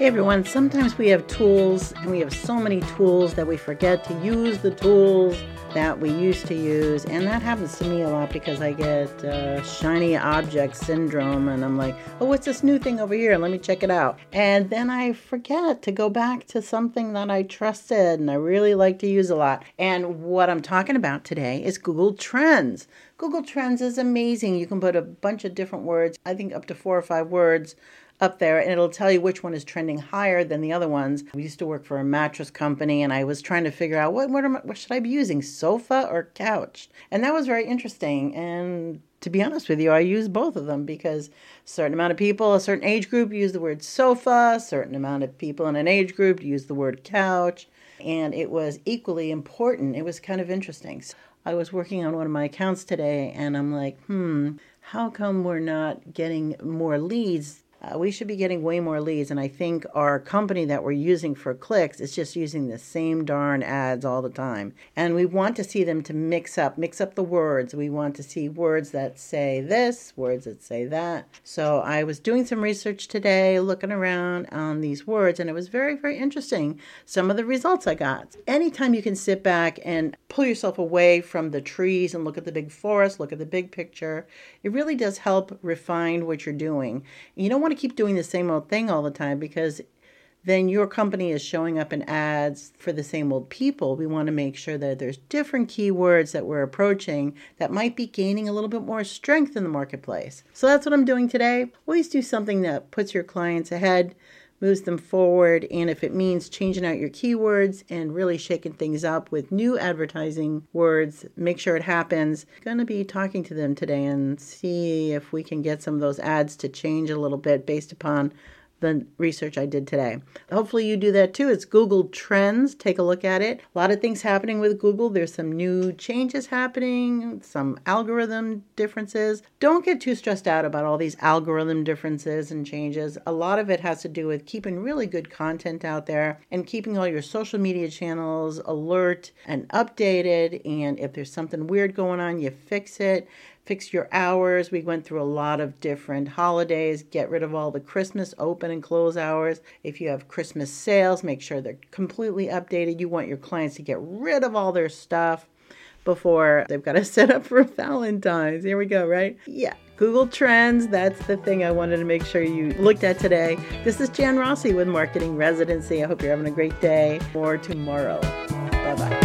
Hey everyone, sometimes we have tools and we have so many tools that we forget to use the tools that we used to use. And that happens to me a lot because I get uh, shiny object syndrome and I'm like, oh, what's this new thing over here? Let me check it out. And then I forget to go back to something that I trusted and I really like to use a lot. And what I'm talking about today is Google Trends. Google Trends is amazing. You can put a bunch of different words, I think up to four or five words up there and it'll tell you which one is trending higher than the other ones. We used to work for a mattress company and I was trying to figure out what what, am, what should I be using, sofa or couch? And that was very interesting and to be honest with you, I use both of them because a certain amount of people, a certain age group use the word sofa, a certain amount of people in an age group use the word couch, and it was equally important. It was kind of interesting. So I was working on one of my accounts today and I'm like, hmm, how come we're not getting more leads uh, we should be getting way more leads. And I think our company that we're using for clicks is just using the same darn ads all the time. And we want to see them to mix up, mix up the words. We want to see words that say this, words that say that. So I was doing some research today, looking around on these words, and it was very, very interesting. Some of the results I got. Anytime you can sit back and pull yourself away from the trees and look at the big forest, look at the big picture, it really does help refine what you're doing. You don't want want to keep doing the same old thing all the time because then your company is showing up in ads for the same old people. We want to make sure that there's different keywords that we're approaching that might be gaining a little bit more strength in the marketplace. So that's what I'm doing today. Always do something that puts your clients ahead, moves them forward, and if it means changing out your keywords and really shaking things up with new advertising words, make sure it happens. Going to be talking to them today and see if we can get some of those ads to change a little bit based upon the research I did today. Hopefully, you do that too. It's Google Trends. Take a look at it. A lot of things happening with Google. There's some new changes happening, some algorithm differences. Don't get too stressed out about all these algorithm differences and changes. A lot of it has to do with keeping really good content out there and keeping all your social media channels alert and updated. And if there's something weird going on, you fix it fix your hours. We went through a lot of different holidays, get rid of all the Christmas open and close hours. If you have Christmas sales, make sure they're completely updated. You want your clients to get rid of all their stuff before they've got to set up for Valentine's. Here we go, right? Yeah. Google Trends, that's the thing I wanted to make sure you looked at today. This is Jan Rossi with Marketing Residency. I hope you're having a great day or tomorrow. Bye bye.